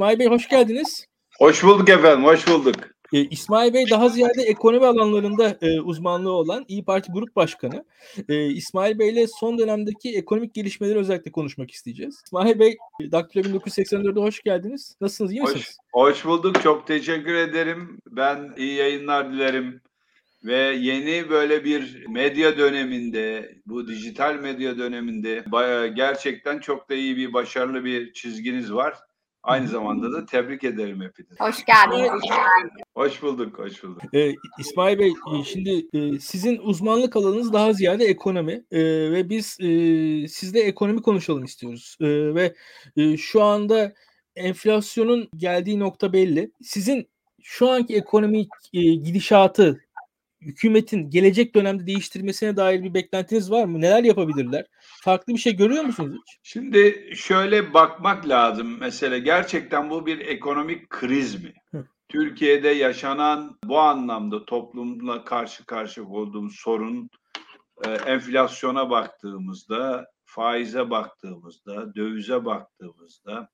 İsmail Bey hoş geldiniz. Hoş bulduk efendim, hoş bulduk. Ee, İsmail Bey daha ziyade ekonomi alanlarında e, uzmanlığı olan İyi Parti Grup Başkanı. Ee, İsmail Bey ile son dönemdeki ekonomik gelişmeleri özellikle konuşmak isteyeceğiz. İsmail Bey, Daktilo 1984'e hoş geldiniz. Nasılsınız, iyi misiniz? Hoş, hoş bulduk, çok teşekkür ederim. Ben iyi yayınlar dilerim. Ve yeni böyle bir medya döneminde, bu dijital medya döneminde gerçekten çok da iyi bir, başarılı bir çizginiz var. Aynı zamanda da tebrik ederim hepinizi. Hoş geldiniz. Hoş bulduk, hoş bulduk. Ee, İsmail Bey, e, şimdi e, sizin uzmanlık alanınız daha ziyade ekonomi e, ve biz e, sizle ekonomi konuşalım istiyoruz. E, ve e, şu anda enflasyonun geldiği nokta belli. Sizin şu anki ekonomik e, gidişatı hükümetin gelecek dönemde değiştirmesine dair bir beklentiniz var mı? Neler yapabilirler? Farklı bir şey görüyor musunuz hiç? Şimdi şöyle bakmak lazım. Mesela gerçekten bu bir ekonomik kriz mi? Hı. Türkiye'de yaşanan bu anlamda toplumla karşı karşı olduğumuz sorun e, enflasyona baktığımızda, faize baktığımızda, dövize baktığımızda,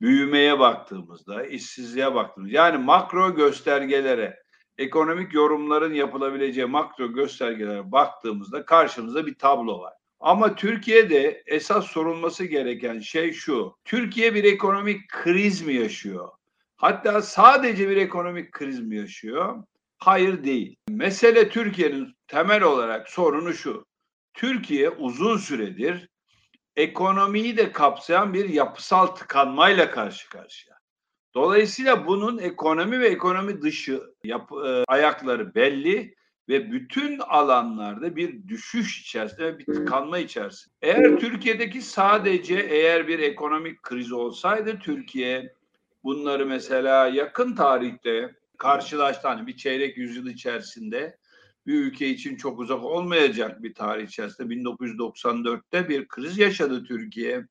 büyümeye baktığımızda, işsizliğe baktığımızda yani makro göstergelere ekonomik yorumların yapılabileceği makro göstergelere baktığımızda karşımızda bir tablo var. Ama Türkiye'de esas sorulması gereken şey şu. Türkiye bir ekonomik kriz mi yaşıyor? Hatta sadece bir ekonomik kriz mi yaşıyor? Hayır değil. Mesele Türkiye'nin temel olarak sorunu şu. Türkiye uzun süredir ekonomiyi de kapsayan bir yapısal tıkanmayla karşı karşıya. Dolayısıyla bunun ekonomi ve ekonomi dışı yapı, e, ayakları belli ve bütün alanlarda bir düşüş içerisinde bir tıkanma içerisinde. Eğer Türkiye'deki sadece eğer bir ekonomik kriz olsaydı Türkiye bunları mesela yakın tarihte karşılaştı hani bir çeyrek yüzyıl içerisinde bir ülke için çok uzak olmayacak bir tarih içerisinde 1994'te bir kriz yaşadı Türkiye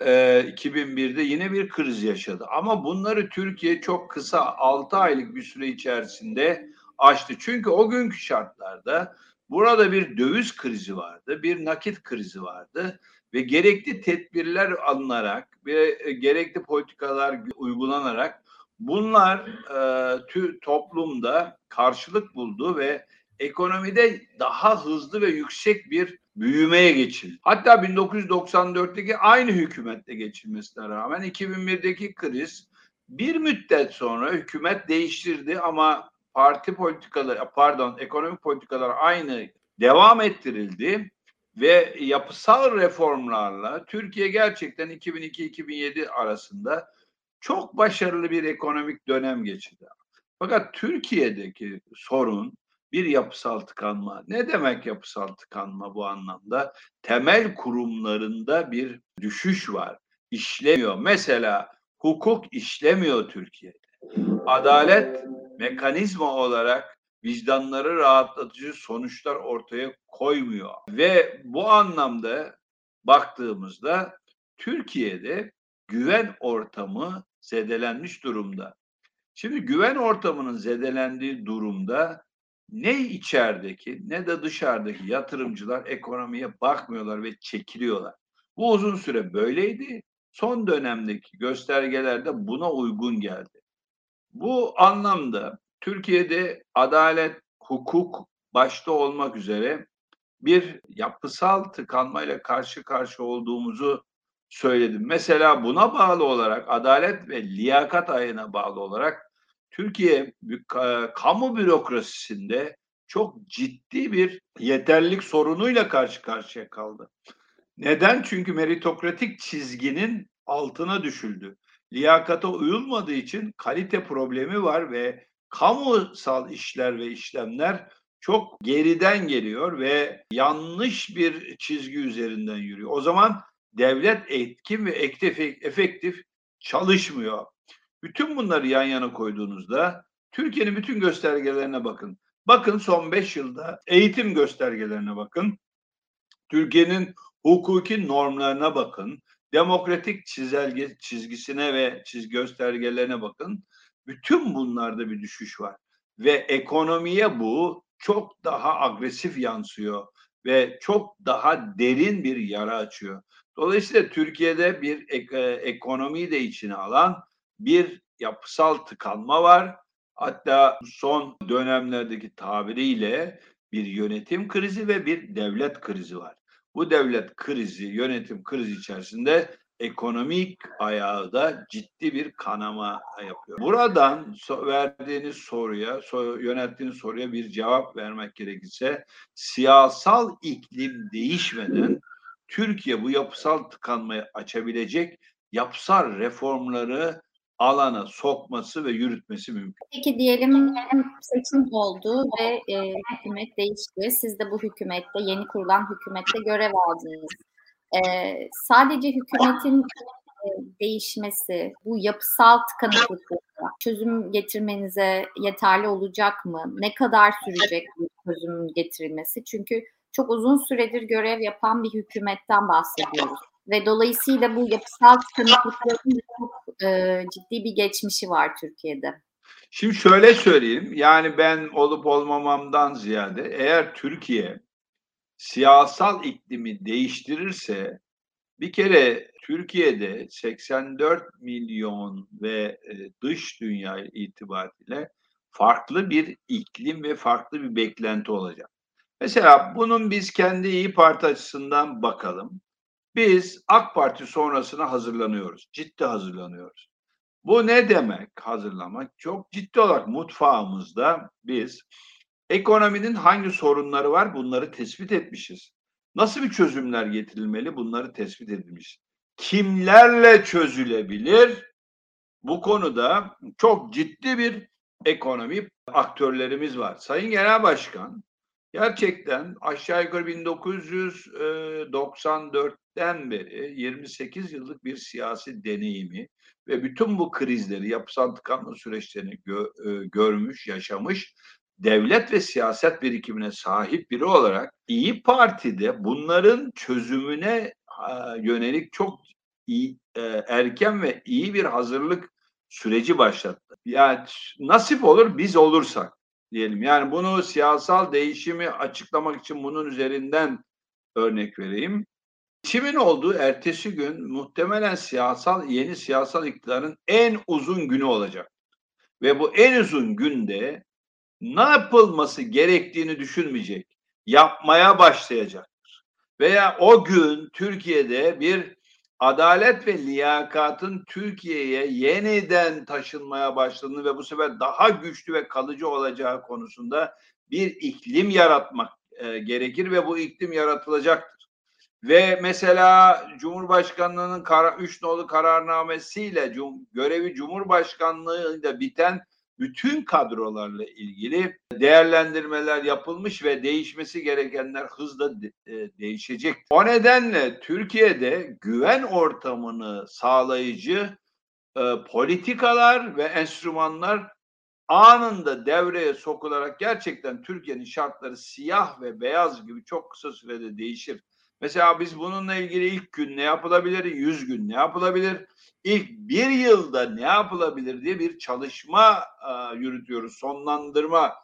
e, 2001'de yine bir kriz yaşadı. Ama bunları Türkiye çok kısa 6 aylık bir süre içerisinde aştı. Çünkü o günkü şartlarda burada bir döviz krizi vardı, bir nakit krizi vardı ve gerekli tedbirler alınarak ve gerekli politikalar uygulanarak bunlar e, tü, toplumda karşılık buldu ve ekonomide daha hızlı ve yüksek bir büyümeye geçildi. Hatta 1994'teki aynı hükümetle geçilmesine rağmen 2001'deki kriz bir müddet sonra hükümet değiştirdi ama parti politikaları pardon ekonomi politikalar aynı devam ettirildi ve yapısal reformlarla Türkiye gerçekten 2002-2007 arasında çok başarılı bir ekonomik dönem geçirdi. Fakat Türkiye'deki sorun bir yapısal tıkanma. Ne demek yapısal tıkanma bu anlamda? Temel kurumlarında bir düşüş var. İşlemiyor. Mesela hukuk işlemiyor Türkiye'de. Adalet mekanizma olarak vicdanları rahatlatıcı sonuçlar ortaya koymuyor. Ve bu anlamda baktığımızda Türkiye'de güven ortamı zedelenmiş durumda. Şimdi güven ortamının zedelendiği durumda ne içerideki ne de dışarıdaki yatırımcılar ekonomiye bakmıyorlar ve çekiliyorlar. Bu uzun süre böyleydi. Son dönemdeki göstergelerde buna uygun geldi. Bu anlamda Türkiye'de adalet, hukuk başta olmak üzere bir yapısal tıkanmayla karşı karşı olduğumuzu söyledim. Mesela buna bağlı olarak adalet ve liyakat ayına bağlı olarak Türkiye kamu bürokrasisinde çok ciddi bir yeterlilik sorunuyla karşı karşıya kaldı. Neden? Çünkü meritokratik çizginin altına düşüldü. Liyakata uyulmadığı için kalite problemi var ve kamusal işler ve işlemler çok geriden geliyor ve yanlış bir çizgi üzerinden yürüyor. O zaman devlet etkin ve efektif çalışmıyor. Bütün bunları yan yana koyduğunuzda Türkiye'nin bütün göstergelerine bakın. Bakın son 5 yılda eğitim göstergelerine bakın. Türkiye'nin hukuki normlarına bakın. Demokratik çizelge, çizgisine ve çizgi göstergelerine bakın. Bütün bunlarda bir düşüş var. Ve ekonomiye bu çok daha agresif yansıyor ve çok daha derin bir yara açıyor. Dolayısıyla Türkiye'de bir ek, ekonomiyi de içine alan bir yapısal tıkanma var. Hatta son dönemlerdeki tabiriyle bir yönetim krizi ve bir devlet krizi var. Bu devlet krizi, yönetim krizi içerisinde ekonomik ayağı da ciddi bir kanama yapıyor. Buradan verdiğiniz soruya, so yönettiğiniz soruya bir cevap vermek gerekirse siyasal iklim değişmeden Türkiye bu yapısal tıkanmayı açabilecek yapısal reformları alana sokması ve yürütmesi mümkün. Peki diyelim seçim oldu ve e, hükümet değişti. Siz de bu hükümette, yeni kurulan hükümette görev aldınız. E, sadece hükümetin e, değişmesi, bu yapısal tıkanıklıklara çözüm getirmenize yeterli olacak mı? Ne kadar sürecek bu çözüm getirilmesi? Çünkü çok uzun süredir görev yapan bir hükümetten bahsediyoruz. Ve dolayısıyla bu yapısal tıkanıklıkların çok e, ciddi bir geçmişi var Türkiye'de. Şimdi şöyle söyleyeyim, yani ben olup olmamamdan ziyade eğer Türkiye siyasal iklimi değiştirirse bir kere Türkiye'de 84 milyon ve e, dış dünya itibariyle farklı bir iklim ve farklı bir beklenti olacak. Mesela bunun biz kendi İyi Parti açısından bakalım. Biz AK Parti sonrasına hazırlanıyoruz. Ciddi hazırlanıyoruz. Bu ne demek hazırlamak? Çok ciddi olarak mutfağımızda biz ekonominin hangi sorunları var bunları tespit etmişiz. Nasıl bir çözümler getirilmeli bunları tespit edilmiş. Kimlerle çözülebilir? Bu konuda çok ciddi bir ekonomi aktörlerimiz var. Sayın Genel Başkan gerçekten aşağı yukarı 1994'ten beri 28 yıllık bir siyasi deneyimi ve bütün bu krizleri, yapısal tıkanma süreçlerini gö- görmüş, yaşamış devlet ve siyaset birikimine sahip biri olarak İyi Parti'de bunların çözümüne yönelik çok iyi, e, erken ve iyi bir hazırlık süreci başlattı. Yani nasip olur biz olursak diyelim. Yani bunu siyasal değişimi açıklamak için bunun üzerinden örnek vereyim. Kimin olduğu ertesi gün muhtemelen siyasal yeni siyasal iktidarın en uzun günü olacak. Ve bu en uzun günde ne yapılması gerektiğini düşünmeyecek, yapmaya başlayacaktır. Veya o gün Türkiye'de bir adalet ve liyakatın Türkiye'ye yeniden taşınmaya başladığını ve bu sefer daha güçlü ve kalıcı olacağı konusunda bir iklim yaratmak e, gerekir ve bu iklim yaratılacaktır. Ve mesela Cumhurbaşkanlığının kara, üç nolu kararnamesiyle cum, görevi Cumhurbaşkanlığıyla biten bütün kadrolarla ilgili değerlendirmeler yapılmış ve değişmesi gerekenler hızla de, e, değişecek. O nedenle Türkiye'de güven ortamını sağlayıcı e, politikalar ve enstrümanlar anında devreye sokularak gerçekten Türkiye'nin şartları siyah ve beyaz gibi çok kısa sürede değişir. Mesela biz bununla ilgili ilk gün ne yapılabilir, yüz gün ne yapılabilir, ilk bir yılda ne yapılabilir diye bir çalışma e, yürütüyoruz, sonlandırma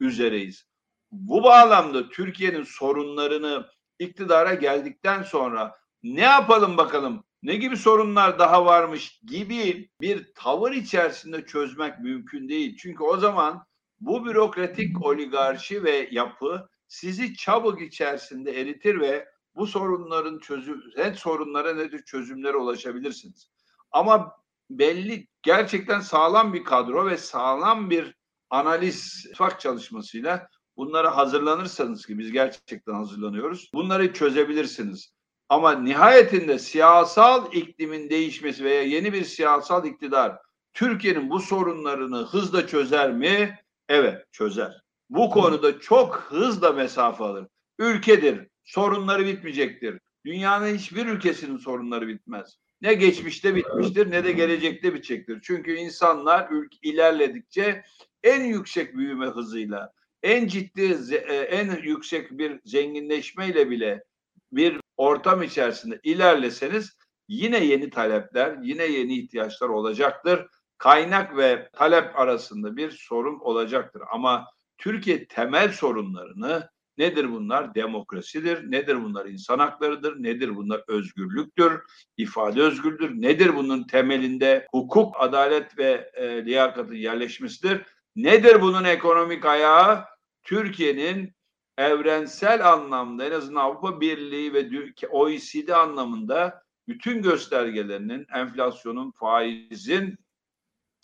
üzereyiz. Bu bağlamda Türkiye'nin sorunlarını iktidara geldikten sonra ne yapalım bakalım, ne gibi sorunlar daha varmış gibi bir tavır içerisinde çözmek mümkün değil. Çünkü o zaman bu bürokratik oligarşi ve yapı sizi çabuk içerisinde eritir ve bu sorunların çözüm, net sorunlara ne tür çözümlere ulaşabilirsiniz. Ama belli gerçekten sağlam bir kadro ve sağlam bir analiz fak çalışmasıyla bunlara hazırlanırsanız ki biz gerçekten hazırlanıyoruz. Bunları çözebilirsiniz. Ama nihayetinde siyasal iklimin değişmesi veya yeni bir siyasal iktidar Türkiye'nin bu sorunlarını hızla çözer mi? Evet çözer. Bu konuda çok hızla mesafe alır. Ülkedir, sorunları bitmeyecektir. Dünyanın hiçbir ülkesinin sorunları bitmez. Ne geçmişte bitmiştir ne de gelecekte bitecektir. Çünkü insanlar ilerledikçe en yüksek büyüme hızıyla, en ciddi, e, en yüksek bir zenginleşmeyle bile bir ortam içerisinde ilerleseniz yine yeni talepler, yine yeni ihtiyaçlar olacaktır. Kaynak ve talep arasında bir sorun olacaktır. Ama Türkiye temel sorunlarını Nedir bunlar? Demokrasidir. Nedir bunlar? İnsan haklarıdır. Nedir bunlar? Özgürlüktür. ifade özgürdür. Nedir bunun temelinde? Hukuk, adalet ve e, liyakatın yerleşmesidir. Nedir bunun ekonomik ayağı? Türkiye'nin evrensel anlamda en azından Avrupa Birliği ve OECD anlamında bütün göstergelerinin enflasyonun, faizin,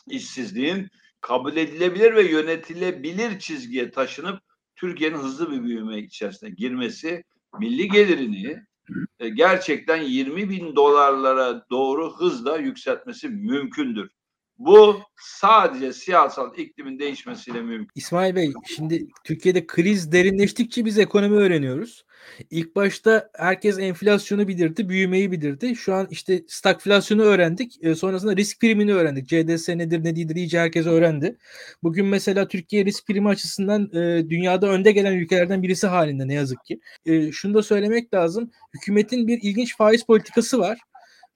işsizliğin kabul edilebilir ve yönetilebilir çizgiye taşınıp Türkiye'nin hızlı bir büyüme içerisine girmesi milli gelirini e, gerçekten 20 bin dolarlara doğru hızla yükseltmesi mümkündür. Bu sadece siyasal iklimin değişmesiyle mümkün. İsmail Bey, şimdi Türkiye'de kriz derinleştikçe biz ekonomi öğreniyoruz. İlk başta herkes enflasyonu bilirdi, büyümeyi bilirdi. Şu an işte stagflasyonu öğrendik. E, sonrasında risk primini öğrendik. CDS nedir ne değildir iyice herkes öğrendi. Bugün mesela Türkiye risk primi açısından e, dünyada önde gelen ülkelerden birisi halinde ne yazık ki. E, şunu da söylemek lazım. Hükümetin bir ilginç faiz politikası var.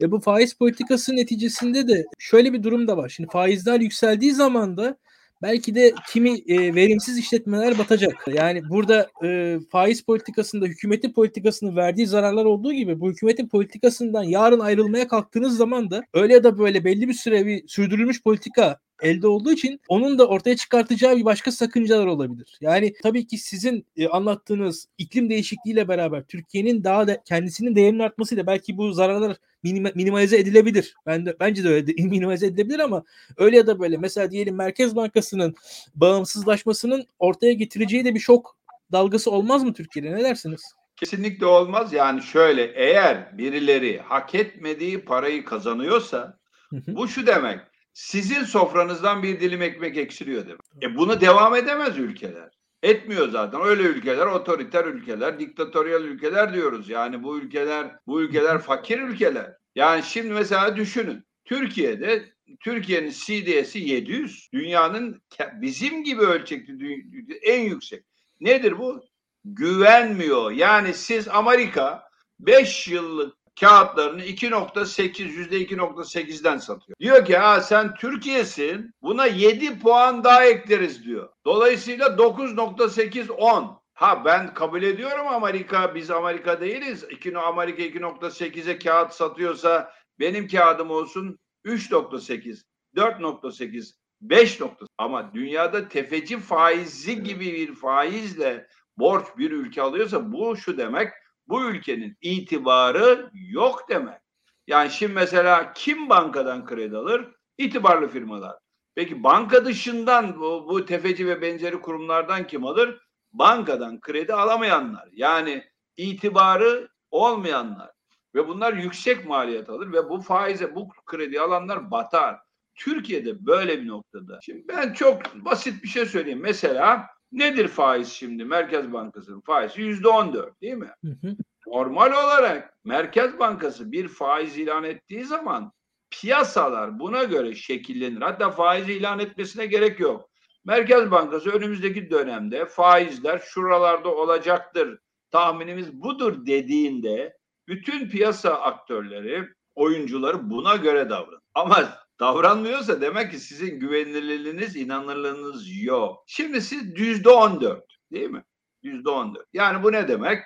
Ve bu faiz politikası neticesinde de şöyle bir durum da var. Şimdi faizler yükseldiği zaman da belki de kimi e, verimsiz işletmeler batacak. Yani burada e, faiz politikasında hükümetin politikasının verdiği zararlar olduğu gibi bu hükümetin politikasından yarın ayrılmaya kalktığınız zaman da öyle ya da böyle belli bir süre bir sürdürülmüş politika elde olduğu için onun da ortaya çıkartacağı bir başka sakıncalar olabilir. Yani tabii ki sizin e, anlattığınız iklim değişikliğiyle beraber Türkiye'nin daha da kendisinin değerinin artmasıyla belki bu zararlar minima, minimalize edilebilir. Ben de bence de öyle de, minimalize edilebilir ama öyle ya da böyle mesela diyelim Merkez Bankası'nın bağımsızlaşmasının ortaya getireceği de bir şok dalgası olmaz mı Türkiye'de? Ne dersiniz? Kesinlikle olmaz. Yani şöyle eğer birileri hak etmediği parayı kazanıyorsa bu şu demek sizin sofranızdan bir dilim ekmek eksiliyor demek. E bunu devam edemez ülkeler. Etmiyor zaten. Öyle ülkeler, otoriter ülkeler, diktatöryel ülkeler diyoruz. Yani bu ülkeler, bu ülkeler fakir ülkeler. Yani şimdi mesela düşünün. Türkiye'de Türkiye'nin CDS'i 700. Dünyanın bizim gibi ölçekli en yüksek. Nedir bu? Güvenmiyor. Yani siz Amerika 5 yıllık kağıtlarını 2.8 yüzde 2.8'den satıyor. Diyor ki ha sen Türkiye'sin buna 7 puan daha ekleriz diyor. Dolayısıyla 9.8 10. Ha ben kabul ediyorum Amerika biz Amerika değiliz. 2, Amerika 2.8'e kağıt satıyorsa benim kağıdım olsun 3.8, 4.8, 5 noktası. Ama dünyada tefeci faizi gibi bir faizle borç bir ülke alıyorsa bu şu demek bu ülkenin itibarı yok demek. Yani şimdi mesela kim bankadan kredi alır? İtibarlı firmalar. Peki banka dışından bu, bu tefeci ve benzeri kurumlardan kim alır? Bankadan kredi alamayanlar. Yani itibarı olmayanlar. Ve bunlar yüksek maliyet alır ve bu faize bu kredi alanlar batar. Türkiye'de böyle bir noktada. Şimdi ben çok basit bir şey söyleyeyim. Mesela Nedir faiz şimdi? Merkez Bankası'nın faizi yüzde on dört değil mi? Hı hı. Normal olarak Merkez Bankası bir faiz ilan ettiği zaman piyasalar buna göre şekillenir. Hatta faiz ilan etmesine gerek yok. Merkez Bankası önümüzdeki dönemde faizler şuralarda olacaktır. Tahminimiz budur dediğinde bütün piyasa aktörleri, oyuncuları buna göre davranır. Ama davranmıyorsa demek ki sizin güvenilirliğiniz, inanırlığınız yok. Şimdi siz yüzde on dört değil mi? Yüzde on dört. Yani bu ne demek?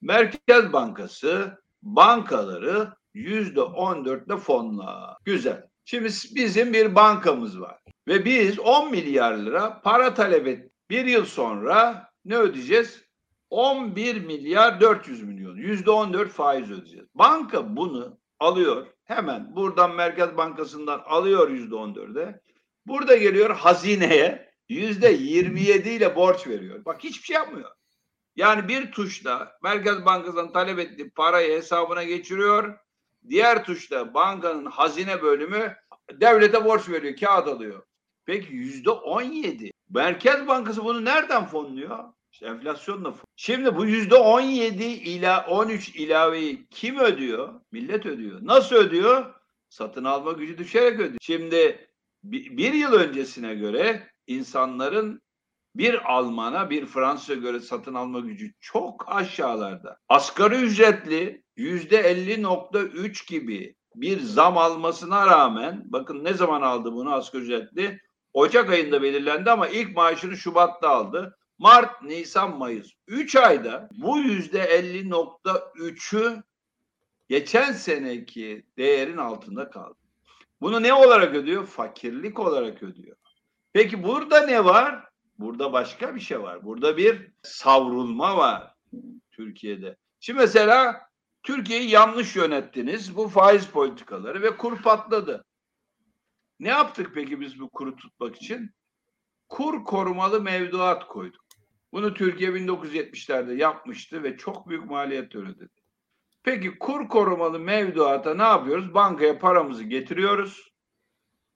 Merkez Bankası bankaları yüzde on dörtle fonla. Güzel. Şimdi bizim bir bankamız var ve biz 10 milyar lira para talep et. Bir yıl sonra ne ödeyeceğiz? 11 milyar 400 milyon. Yüzde 14 faiz ödeyeceğiz. Banka bunu alıyor hemen buradan Merkez Bankası'ndan alıyor yüzde on dörde. Burada geliyor hazineye yüzde yirmi ile borç veriyor. Bak hiçbir şey yapmıyor. Yani bir tuşla Merkez Bankası'ndan talep ettiği parayı hesabına geçiriyor. Diğer tuşla bankanın hazine bölümü devlete borç veriyor, kağıt alıyor. Peki yüzde on yedi. Merkez Bankası bunu nereden fonluyor? Enflasyonla. Şimdi bu yüzde 17 ila 13 ilaveyi kim ödüyor? Millet ödüyor. Nasıl ödüyor? Satın alma gücü düşerek ödüyor. Şimdi bir yıl öncesine göre insanların bir Alman'a bir Fransız'a göre satın alma gücü çok aşağılarda. Asgari ücretli yüzde 50.3 gibi bir zam almasına rağmen bakın ne zaman aldı bunu asgari ücretli? Ocak ayında belirlendi ama ilk maaşını Şubat'ta aldı. Mart, Nisan, Mayıs. 3 ayda bu yüzde 50.3'ü geçen seneki değerin altında kaldı. Bunu ne olarak ödüyor? Fakirlik olarak ödüyor. Peki burada ne var? Burada başka bir şey var. Burada bir savrulma var Türkiye'de. Şimdi mesela Türkiye'yi yanlış yönettiniz. Bu faiz politikaları ve kur patladı. Ne yaptık peki biz bu kuru tutmak için? Kur korumalı mevduat koyduk. Bunu Türkiye 1970'lerde yapmıştı ve çok büyük maliyet ödedi. Peki kur korumalı mevduata ne yapıyoruz? Bankaya paramızı getiriyoruz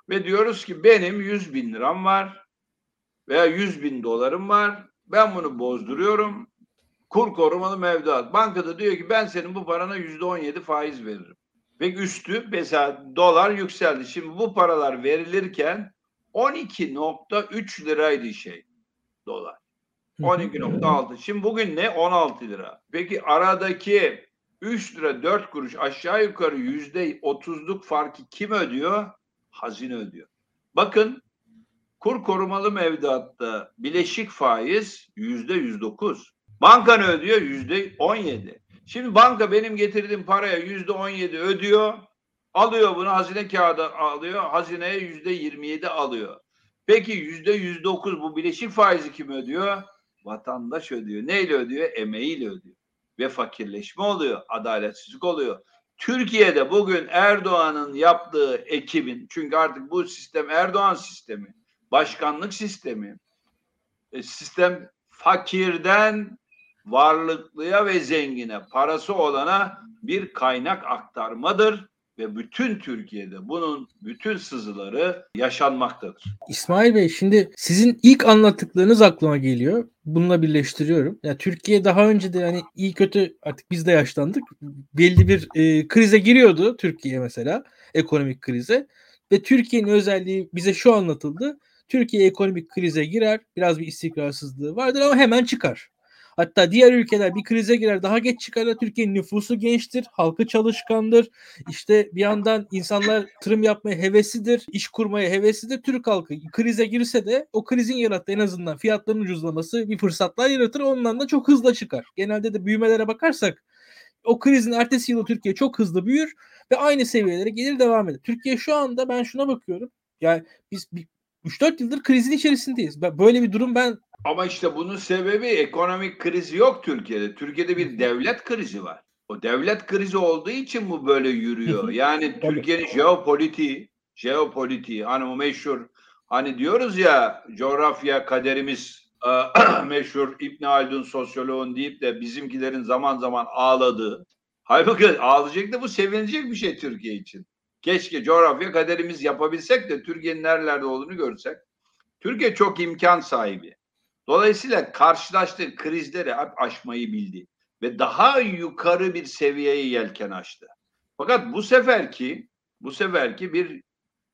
ve diyoruz ki benim 100 bin liram var veya 100 bin dolarım var. Ben bunu bozduruyorum. Kur korumalı mevduat. Bankada diyor ki ben senin bu parana yüzde on yedi faiz veririm. Ve üstü mesela dolar yükseldi. Şimdi bu paralar verilirken 12.3 liraydı şey dolar. 12.6. Şimdi bugün ne? 16 lira. Peki aradaki 3 lira 4 kuruş aşağı yukarı yüzde 30'luk farkı kim ödüyor? Hazine ödüyor. Bakın kur korumalı mevduatta bileşik faiz yüzde 109. Banka ne ödüyor? Yüzde 17. Şimdi banka benim getirdiğim paraya yüzde 17 ödüyor. Alıyor bunu hazine kağıdı alıyor. Hazineye yüzde 27 alıyor. Peki yüzde 109 bu bileşik faizi kim ödüyor? Vatandaş ödüyor. Neyle ödüyor? Emeğiyle ödüyor. Ve fakirleşme oluyor. Adaletsizlik oluyor. Türkiye'de bugün Erdoğan'ın yaptığı ekibin çünkü artık bu sistem Erdoğan sistemi, başkanlık sistemi, e, sistem fakirden varlıklıya ve zengine, parası olana bir kaynak aktarmadır ve bütün Türkiye'de bunun bütün sızıları yaşanmaktadır. İsmail Bey şimdi sizin ilk anlattıklarınız aklıma geliyor. Bununla birleştiriyorum. Ya Türkiye daha önce de hani iyi kötü artık biz de yaşlandık. Belli bir e, krize giriyordu Türkiye mesela ekonomik krize ve Türkiye'nin özelliği bize şu anlatıldı. Türkiye ekonomik krize girer, biraz bir istikrarsızlığı vardır ama hemen çıkar. Hatta diğer ülkeler bir krize girer daha geç çıkarlar. Türkiye'nin nüfusu gençtir, halkı çalışkandır. İşte bir yandan insanlar tırım yapmaya heveslidir, iş kurmaya heveslidir. Türk halkı krize girse de o krizin yarattığı en azından fiyatların ucuzlaması bir fırsatlar yaratır. Ondan da çok hızlı çıkar. Genelde de büyümelere bakarsak o krizin ertesi yılı Türkiye çok hızlı büyür ve aynı seviyelere gelir devam eder. Türkiye şu anda ben şuna bakıyorum. Yani biz 3-4 yıldır krizin içerisindeyiz. Böyle bir durum ben ama işte bunun sebebi ekonomik krizi yok Türkiye'de. Türkiye'de bir devlet krizi var. O devlet krizi olduğu için bu böyle yürüyor. Yani Türkiye'nin jeopolitiği, jeopolitiği hani o meşhur hani diyoruz ya coğrafya kaderimiz meşhur İbn Haldun sosyoloğun deyip de bizimkilerin zaman zaman ağladığı. Halbuki ağlayacak da bu sevinecek bir şey Türkiye için. Keşke coğrafya kaderimiz yapabilsek de Türkiye'nin nerelerde olduğunu görsek. Türkiye çok imkan sahibi. Dolayısıyla karşılaştığı krizleri aşmayı bildi ve daha yukarı bir seviyeye yelken açtı. Fakat bu seferki bu seferki bir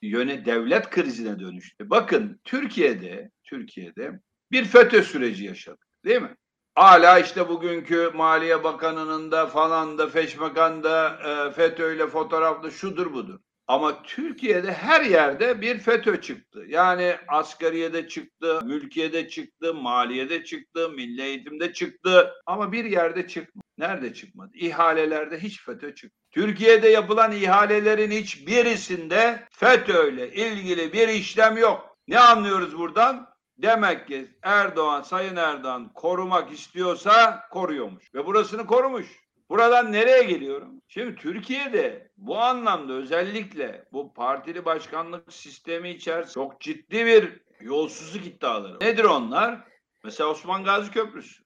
yöne devlet krizine dönüştü. Bakın Türkiye'de Türkiye'de bir FETÖ süreci yaşadık değil mi? Hala işte bugünkü Maliye Bakanı'nın da falan da Feşmekan da e, FETÖ ile fotoğraflı şudur budur. Ama Türkiye'de her yerde bir FETÖ çıktı. Yani asgariyede çıktı, mülkiyede çıktı, maliyede çıktı, milli eğitimde çıktı. Ama bir yerde çıkmadı. Nerede çıkmadı? İhalelerde hiç FETÖ çıktı. Türkiye'de yapılan ihalelerin hiçbirisinde FETÖ ile ilgili bir işlem yok. Ne anlıyoruz buradan? Demek ki Erdoğan, Sayın Erdoğan korumak istiyorsa koruyormuş. Ve burasını korumuş. Buradan nereye geliyorum? Şimdi Türkiye'de bu anlamda özellikle bu partili başkanlık sistemi içerisinde çok ciddi bir yolsuzluk iddiaları. Nedir onlar? Mesela Osman Gazi Köprüsü.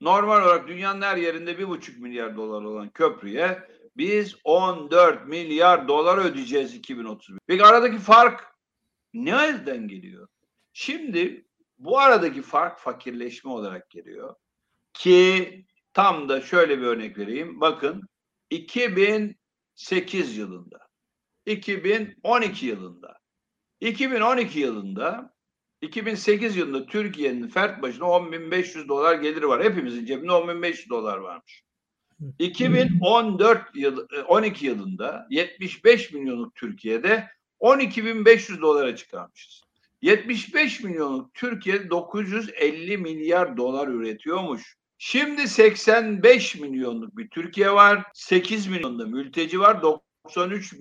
Normal olarak dünyanın her yerinde bir buçuk milyar dolar olan köprüye biz 14 milyar dolar ödeyeceğiz 2030. Peki aradaki fark nereden geliyor? Şimdi bu aradaki fark fakirleşme olarak geliyor. Ki Tam da şöyle bir örnek vereyim. Bakın 2008 yılında, 2012 yılında, 2012 yılında 2008 yılında Türkiye'nin fert başına 10.500 dolar geliri var. Hepimizin cebinde 10.500 dolar varmış. 2014 yıl 12 yılında 75 milyonluk Türkiye'de 12.500 dolara çıkarmışız. 75 milyonluk Türkiye 950 milyar dolar üretiyormuş. Şimdi 85 milyonluk bir Türkiye var. 8 milyonda mülteci var. 93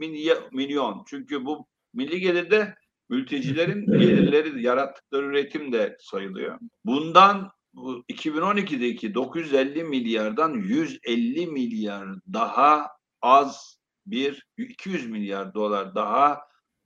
milyon. Çünkü bu milli gelirde mültecilerin gelirleri yarattıkları üretim de sayılıyor. Bundan bu 2012'deki 950 milyardan 150 milyar daha az bir 200 milyar dolar daha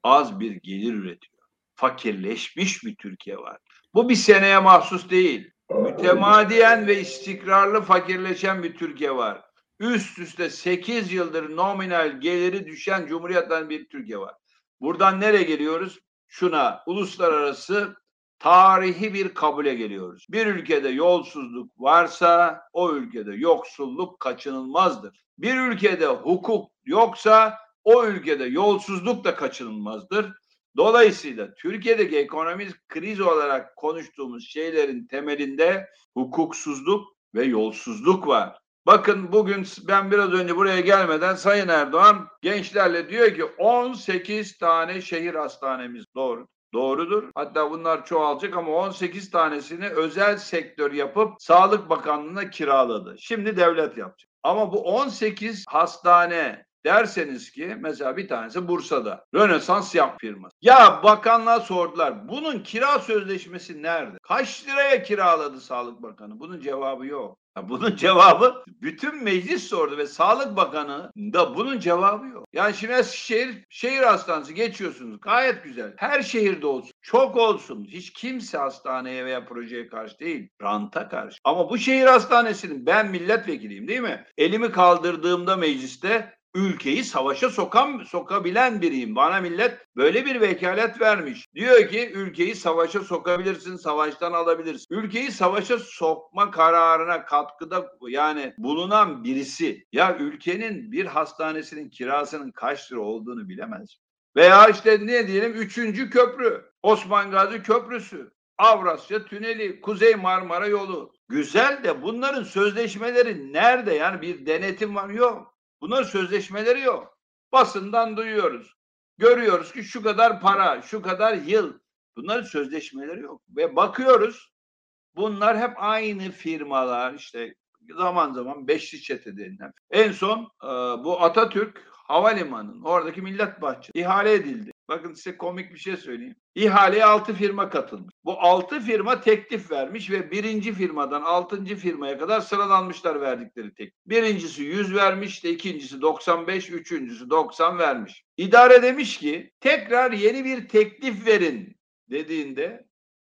az bir gelir üretiyor. Fakirleşmiş bir Türkiye var. Bu bir seneye mahsus değil. Mütemadiyen ve istikrarlı fakirleşen bir Türkiye var. Üst üste 8 yıldır nominal geliri düşen Cumhuriyet'ten bir Türkiye var. Buradan nereye geliyoruz? Şuna uluslararası tarihi bir kabule geliyoruz. Bir ülkede yolsuzluk varsa o ülkede yoksulluk kaçınılmazdır. Bir ülkede hukuk yoksa o ülkede yolsuzluk da kaçınılmazdır. Dolayısıyla Türkiye'deki ekonomik kriz olarak konuştuğumuz şeylerin temelinde hukuksuzluk ve yolsuzluk var. Bakın bugün ben biraz önce buraya gelmeden Sayın Erdoğan gençlerle diyor ki 18 tane şehir hastanemiz doğru. Doğrudur. Hatta bunlar çoğalacak ama 18 tanesini özel sektör yapıp Sağlık Bakanlığı'na kiraladı. Şimdi devlet yapacak. Ama bu 18 hastane derseniz ki mesela bir tanesi Bursa'da Rönesans yap firması. Ya bakanlığa sordular bunun kira sözleşmesi nerede? Kaç liraya kiraladı Sağlık Bakanı? Bunun cevabı yok. Bunun cevabı bütün meclis sordu ve Sağlık Bakanı da bunun cevabı yok. Yani şimdi şehir, şehir hastanesi geçiyorsunuz. Gayet güzel. Her şehirde olsun. Çok olsun. Hiç kimse hastaneye veya projeye karşı değil. Ranta karşı. Ama bu şehir hastanesinin ben milletvekiliyim değil mi? Elimi kaldırdığımda mecliste ülkeyi savaşa sokan sokabilen biriyim. Bana millet böyle bir vekalet vermiş. Diyor ki ülkeyi savaşa sokabilirsin, savaştan alabilirsin. Ülkeyi savaşa sokma kararına katkıda yani bulunan birisi ya ülkenin bir hastanesinin kirasının kaç lira olduğunu bilemez. Veya işte ne diyelim üçüncü köprü, Osman Gazi Köprüsü, Avrasya Tüneli, Kuzey Marmara yolu. Güzel de bunların sözleşmeleri nerede? Yani bir denetim var yok. Bunların sözleşmeleri yok. Basından duyuyoruz. Görüyoruz ki şu kadar para, şu kadar yıl. Bunların sözleşmeleri yok. Ve bakıyoruz bunlar hep aynı firmalar işte zaman zaman beşli çete denilen. En son bu Atatürk Havalimanı'nın oradaki millet bahçesi ihale edildi. Bakın size komik bir şey söyleyeyim. İhaleye 6 firma katılmış. Bu 6 firma teklif vermiş ve birinci firmadan 6. firmaya kadar sıralanmışlar verdikleri tek. Birincisi 100 vermiş de ikincisi 95, üçüncüsü 90 vermiş. İdare demiş ki tekrar yeni bir teklif verin dediğinde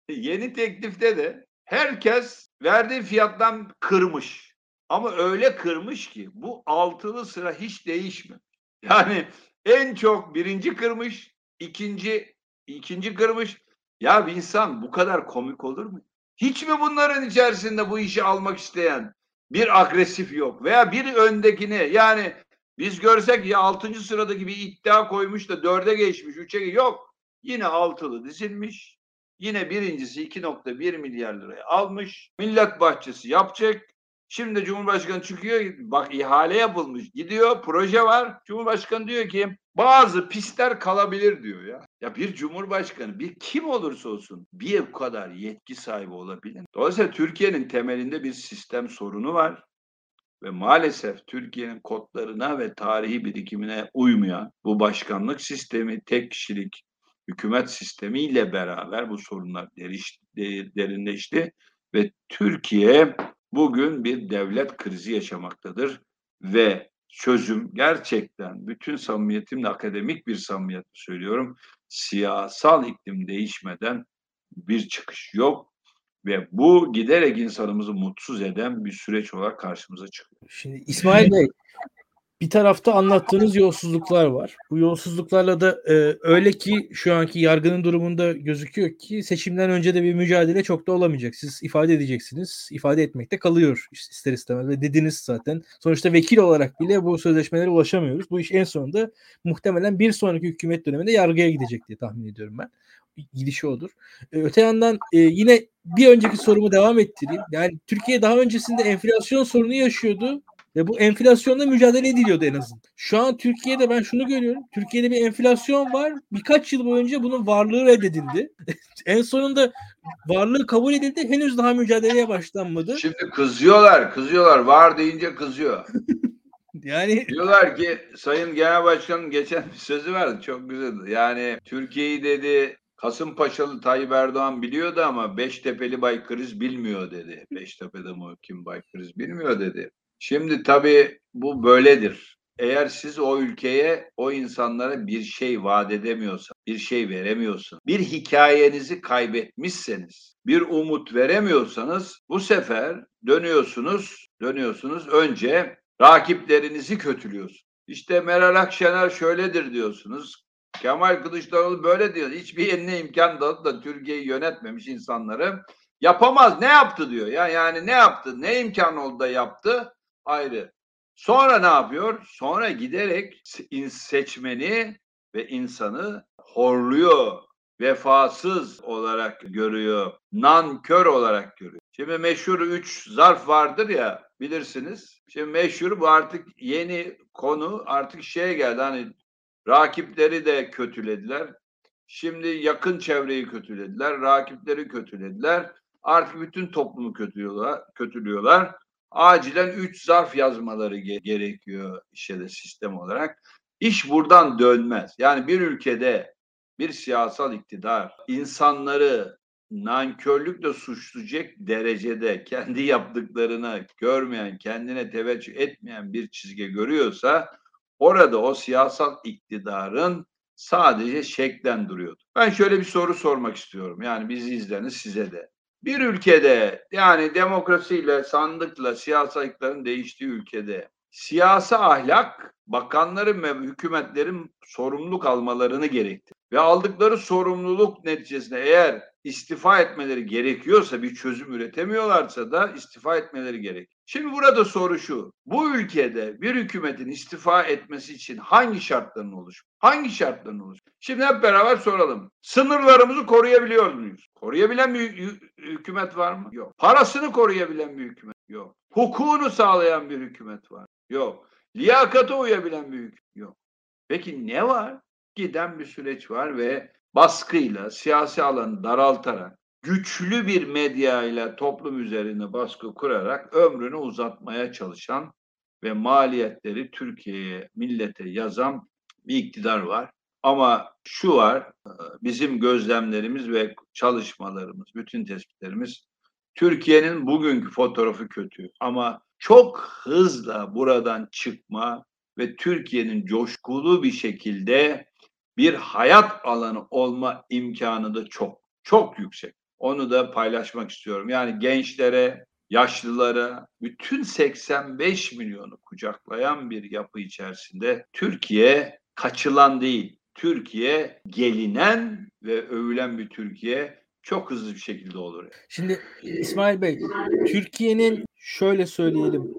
yeni teklifte de herkes verdiği fiyattan kırmış. Ama öyle kırmış ki bu altılı sıra hiç değişmiyor. Yani en çok birinci kırmış, ikinci ikinci kırmış. Ya bir insan bu kadar komik olur mu? Hiç mi bunların içerisinde bu işi almak isteyen bir agresif yok veya bir öndekini yani biz görsek ya altıncı sıradaki bir iddia koymuş da dörde geçmiş, üçe yok. Yine altılı dizilmiş. Yine birincisi 2.1 milyar liraya almış. Millet bahçesi yapacak. Şimdi Cumhurbaşkanı çıkıyor, bak ihale yapılmış, gidiyor, proje var. Cumhurbaşkanı diyor ki bazı pistler kalabilir diyor ya. Ya bir cumhurbaşkanı, bir kim olursa olsun bir bu kadar yetki sahibi olabilir. Dolayısıyla Türkiye'nin temelinde bir sistem sorunu var. Ve maalesef Türkiye'nin kodlarına ve tarihi birikimine uymayan bu başkanlık sistemi, tek kişilik hükümet sistemiyle beraber bu sorunlar derinleşti ve Türkiye bugün bir devlet krizi yaşamaktadır ve çözüm gerçekten bütün samimiyetimle akademik bir samimiyetle söylüyorum. Siyasal iklim değişmeden bir çıkış yok ve bu giderek insanımızı mutsuz eden bir süreç olarak karşımıza çıkıyor. Şimdi İsmail Bey bir tarafta anlattığınız yolsuzluklar var. Bu yolsuzluklarla da e, öyle ki şu anki yargının durumunda gözüküyor ki seçimden önce de bir mücadele çok da olamayacak. Siz ifade edeceksiniz. İfade etmekte kalıyor ister istemez ve dediniz zaten. Sonuçta vekil olarak bile bu sözleşmelere ulaşamıyoruz. Bu iş en sonunda muhtemelen bir sonraki hükümet döneminde yargıya gidecek diye tahmin ediyorum ben. Gidişi odur. E, öte yandan e, yine bir önceki sorumu devam ettireyim. Yani Türkiye daha öncesinde enflasyon sorunu yaşıyordu Ve bu enflasyonla mücadele ediliyordu en azından. Şu an Türkiye'de ben şunu görüyorum. Türkiye'de bir enflasyon var. Birkaç yıl boyunca bunun varlığı reddedildi. en sonunda varlığı kabul edildi. Henüz daha mücadeleye başlanmadı. Şimdi kızıyorlar, kızıyorlar. Var deyince kızıyor. Yani diyorlar ki Sayın Genel Başkan'ın geçen bir sözü vardı çok güzeldi. Yani Türkiye'yi dedi Kasımpaşalı Tayyip Erdoğan biliyordu ama Beştepe'li Bay Kriz bilmiyor dedi. Beştepe'de muhkim Bay Kriz bilmiyor dedi. Şimdi tabii bu böyledir. Eğer siz o ülkeye, o insanlara bir şey vaat edemiyorsa, bir şey veremiyorsanız, bir hikayenizi kaybetmişseniz, bir umut veremiyorsanız bu sefer dönüyorsunuz, dönüyorsunuz önce rakiplerinizi kötülüyorsunuz. İşte Meral Akşener şöyledir diyorsunuz. Kemal Kılıçdaroğlu böyle diyor. Hiçbir eline imkan dalı da Türkiye'yi yönetmemiş insanları yapamaz. Ne yaptı diyor. Ya yani ne yaptı? Ne imkan oldu da yaptı? Ayrı. Sonra ne yapıyor? Sonra giderek seçmeni ve insanı horluyor. Vefasız olarak görüyor. Nankör olarak görüyor. Şimdi meşhur üç zarf vardır ya bilirsiniz. Şimdi meşhur bu artık yeni konu artık şeye geldi hani rakipleri de kötülediler. Şimdi yakın çevreyi kötülediler, rakipleri kötülediler. Artık bütün toplumu kötülüyorlar. kötülüyorlar. Acilen üç zarf yazmaları gerekiyor işe de sistem olarak. İş buradan dönmez. Yani bir ülkede bir siyasal iktidar insanları nankörlükle suçlayacak derecede kendi yaptıklarını görmeyen, kendine teveccüh etmeyen bir çizgi görüyorsa orada o siyasal iktidarın sadece şeklen duruyordu. Ben şöyle bir soru sormak istiyorum. Yani bizi izleniz size de. Bir ülkede yani demokrasiyle, sandıkla, siyasal iktidarın değiştiği ülkede siyasi ahlak bakanların ve hükümetlerin sorumluluk almalarını gerektir. Ve aldıkları sorumluluk neticesinde eğer istifa etmeleri gerekiyorsa bir çözüm üretemiyorlarsa da istifa etmeleri gerek. Şimdi burada soru şu. Bu ülkede bir hükümetin istifa etmesi için hangi şartların olur? Hangi şartların olur? Şimdi hep beraber soralım. Sınırlarımızı koruyabiliyor muyuz? Koruyabilen bir hükümet var mı? Yok. Parasını koruyabilen bir hükümet? Yok. Hukukunu sağlayan bir hükümet var? Yok. Liyakata uyabilen bir hükümet? Yok. Peki ne var? Giden bir süreç var ve baskıyla siyasi alanı daraltarak güçlü bir medya ile toplum üzerine baskı kurarak ömrünü uzatmaya çalışan ve maliyetleri Türkiye'ye, millete yazan bir iktidar var. Ama şu var, bizim gözlemlerimiz ve çalışmalarımız, bütün tespitlerimiz Türkiye'nin bugünkü fotoğrafı kötü ama çok hızla buradan çıkma ve Türkiye'nin coşkulu bir şekilde bir hayat alanı olma imkanı da çok çok yüksek. Onu da paylaşmak istiyorum. Yani gençlere, yaşlılara, bütün 85 milyonu kucaklayan bir yapı içerisinde Türkiye kaçılan değil, Türkiye gelinen ve övülen bir Türkiye çok hızlı bir şekilde olur. Şimdi İsmail Bey, Türkiye'nin şöyle söyleyelim,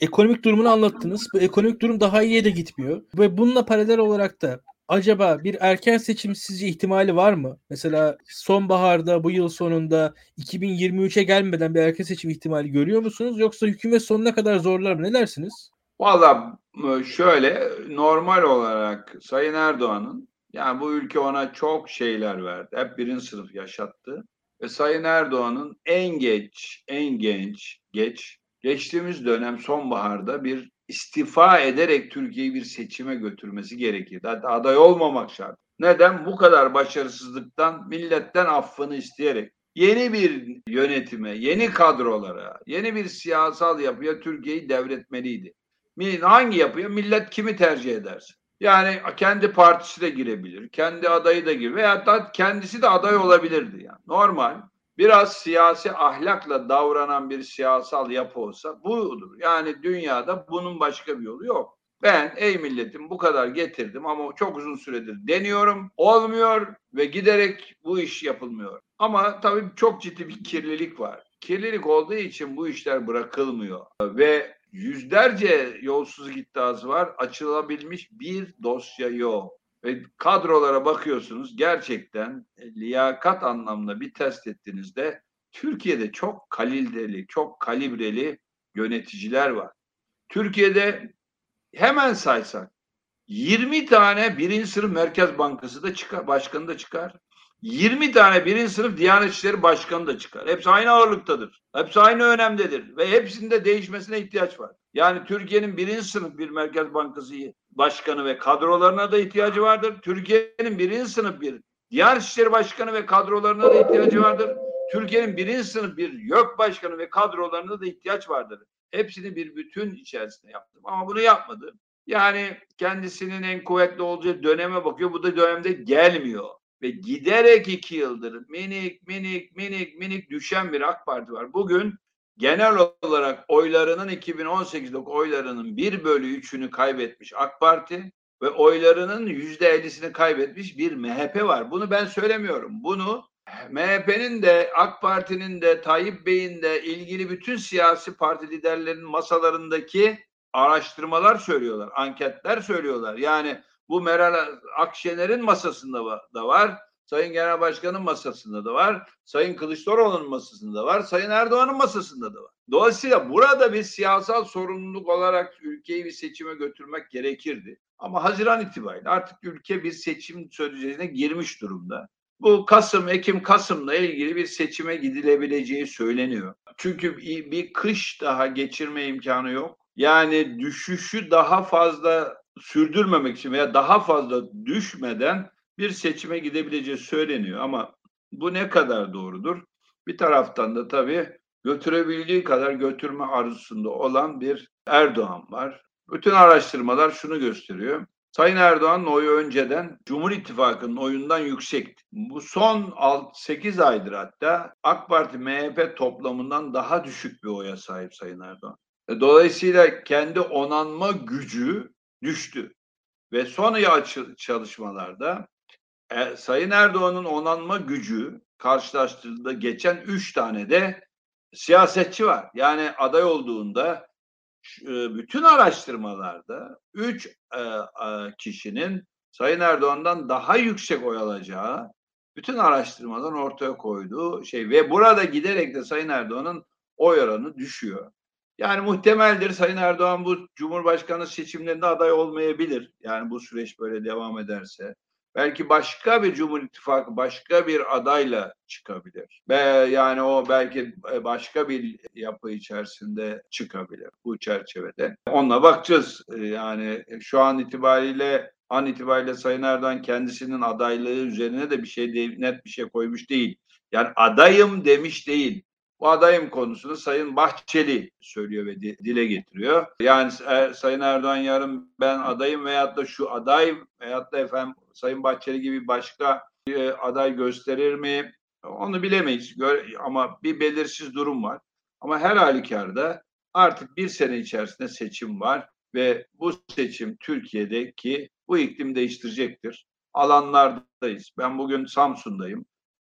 ekonomik durumunu anlattınız. Bu ekonomik durum daha iyiye de gitmiyor. Ve bununla paralel olarak da acaba bir erken seçim sizce ihtimali var mı? Mesela sonbaharda bu yıl sonunda 2023'e gelmeden bir erken seçim ihtimali görüyor musunuz? Yoksa hükümet sonuna kadar zorlar mı? Ne dersiniz? Valla şöyle normal olarak Sayın Erdoğan'ın yani bu ülke ona çok şeyler verdi. Hep birinci sınıf yaşattı. Ve Sayın Erdoğan'ın en geç, en genç, geç geçtiğimiz dönem sonbaharda bir istifa ederek Türkiye'yi bir seçime götürmesi gerekir. Hatta aday olmamak şart. Neden? Bu kadar başarısızlıktan milletten affını isteyerek yeni bir yönetime, yeni kadrolara, yeni bir siyasal yapıya Türkiye'yi devretmeliydi. Hangi yapıya? Millet kimi tercih ederse. Yani kendi partisi de girebilir, kendi adayı da girebilir veya da kendisi de aday olabilirdi yani. Normal biraz siyasi ahlakla davranan bir siyasal yapı olsa budur. Yani dünyada bunun başka bir yolu yok. Ben ey milletim bu kadar getirdim ama çok uzun süredir deniyorum. Olmuyor ve giderek bu iş yapılmıyor. Ama tabii çok ciddi bir kirlilik var. Kirlilik olduğu için bu işler bırakılmıyor. Ve yüzlerce yolsuz iddiası var. Açılabilmiş bir dosya yok. Ve kadrolara bakıyorsunuz gerçekten e, liyakat anlamında bir test ettiğinizde Türkiye'de çok kalibreli, çok kalibreli yöneticiler var. Türkiye'de hemen saysak 20 tane birinci sınıf Merkez Bankası da çıkar, başkanı da çıkar. 20 tane birinci sınıf Diyanet İşleri Başkanı da çıkar. Hepsi aynı ağırlıktadır. Hepsi aynı önemdedir. Ve hepsinde değişmesine ihtiyaç var. Yani Türkiye'nin birinci sınıf bir Merkez Bankası Başkanı ve kadrolarına da ihtiyacı vardır. Türkiye'nin birinci sınıf bir Diyanet İşleri Başkanı ve kadrolarına da ihtiyacı vardır. Türkiye'nin birinci sınıf bir YÖK Başkanı ve kadrolarına da ihtiyaç vardır. Hepsini bir bütün içerisinde yaptım. Ama bunu yapmadı. Yani kendisinin en kuvvetli olacağı döneme bakıyor. Bu da dönemde gelmiyor. Ve giderek iki yıldır minik minik minik minik düşen bir AK Parti var. Bugün genel olarak oylarının 2018'deki oylarının bir bölü üçünü kaybetmiş AK Parti ve oylarının yüzde ellisini kaybetmiş bir MHP var. Bunu ben söylemiyorum. Bunu MHP'nin de AK Parti'nin de Tayyip Bey'in de ilgili bütün siyasi parti liderlerinin masalarındaki araştırmalar söylüyorlar, anketler söylüyorlar. Yani bu Meral Akşener'in masasında da var, Sayın Genel Başkan'ın masasında da var, Sayın Kılıçdaroğlu'nun masasında da var, Sayın Erdoğan'ın masasında da var. Dolayısıyla burada bir siyasal sorumluluk olarak ülkeyi bir seçime götürmek gerekirdi. Ama Haziran itibariyle artık ülke bir seçim sürecine girmiş durumda. Bu Kasım, Ekim, Kasım'la ilgili bir seçime gidilebileceği söyleniyor. Çünkü bir kış daha geçirme imkanı yok. Yani düşüşü daha fazla sürdürmemek için veya daha fazla düşmeden bir seçime gidebileceği söyleniyor. Ama bu ne kadar doğrudur? Bir taraftan da tabii götürebildiği kadar götürme arzusunda olan bir Erdoğan var. Bütün araştırmalar şunu gösteriyor. Sayın Erdoğan'ın oyu önceden Cumhur İttifakı'nın oyundan yüksekti. Bu son 8 aydır hatta AK Parti MHP toplamından daha düşük bir oya sahip Sayın Erdoğan. E, dolayısıyla kendi onanma gücü düştü. Ve son çalışmalarda e, Sayın Erdoğan'ın onanma gücü karşılaştırıldığında geçen üç tane de siyasetçi var. Yani aday olduğunda e, bütün araştırmalarda üç e, kişinin Sayın Erdoğan'dan daha yüksek oy alacağı bütün araştırmadan ortaya koyduğu şey ve burada giderek de Sayın Erdoğan'ın oy oranı düşüyor. Yani muhtemeldir Sayın Erdoğan bu Cumhurbaşkanı seçimlerinde aday olmayabilir. Yani bu süreç böyle devam ederse. Belki başka bir Cumhur İttifakı başka bir adayla çıkabilir. Ve yani o belki e, başka bir yapı içerisinde çıkabilir bu çerçevede. Onunla bakacağız. E, yani şu an itibariyle an itibariyle Sayın Erdoğan kendisinin adaylığı üzerine de bir şey net bir şey koymuş değil. Yani adayım demiş değil bu adayım konusunu Sayın Bahçeli söylüyor ve dile getiriyor. Yani e, Sayın Erdoğan yarın ben adayım veyahut da şu aday veyahut da efendim Sayın Bahçeli gibi başka e, aday gösterir mi? Onu bilemeyiz ama bir belirsiz durum var. Ama her halükarda artık bir sene içerisinde seçim var ve bu seçim Türkiye'deki bu iklim değiştirecektir. Alanlardayız. Ben bugün Samsun'dayım.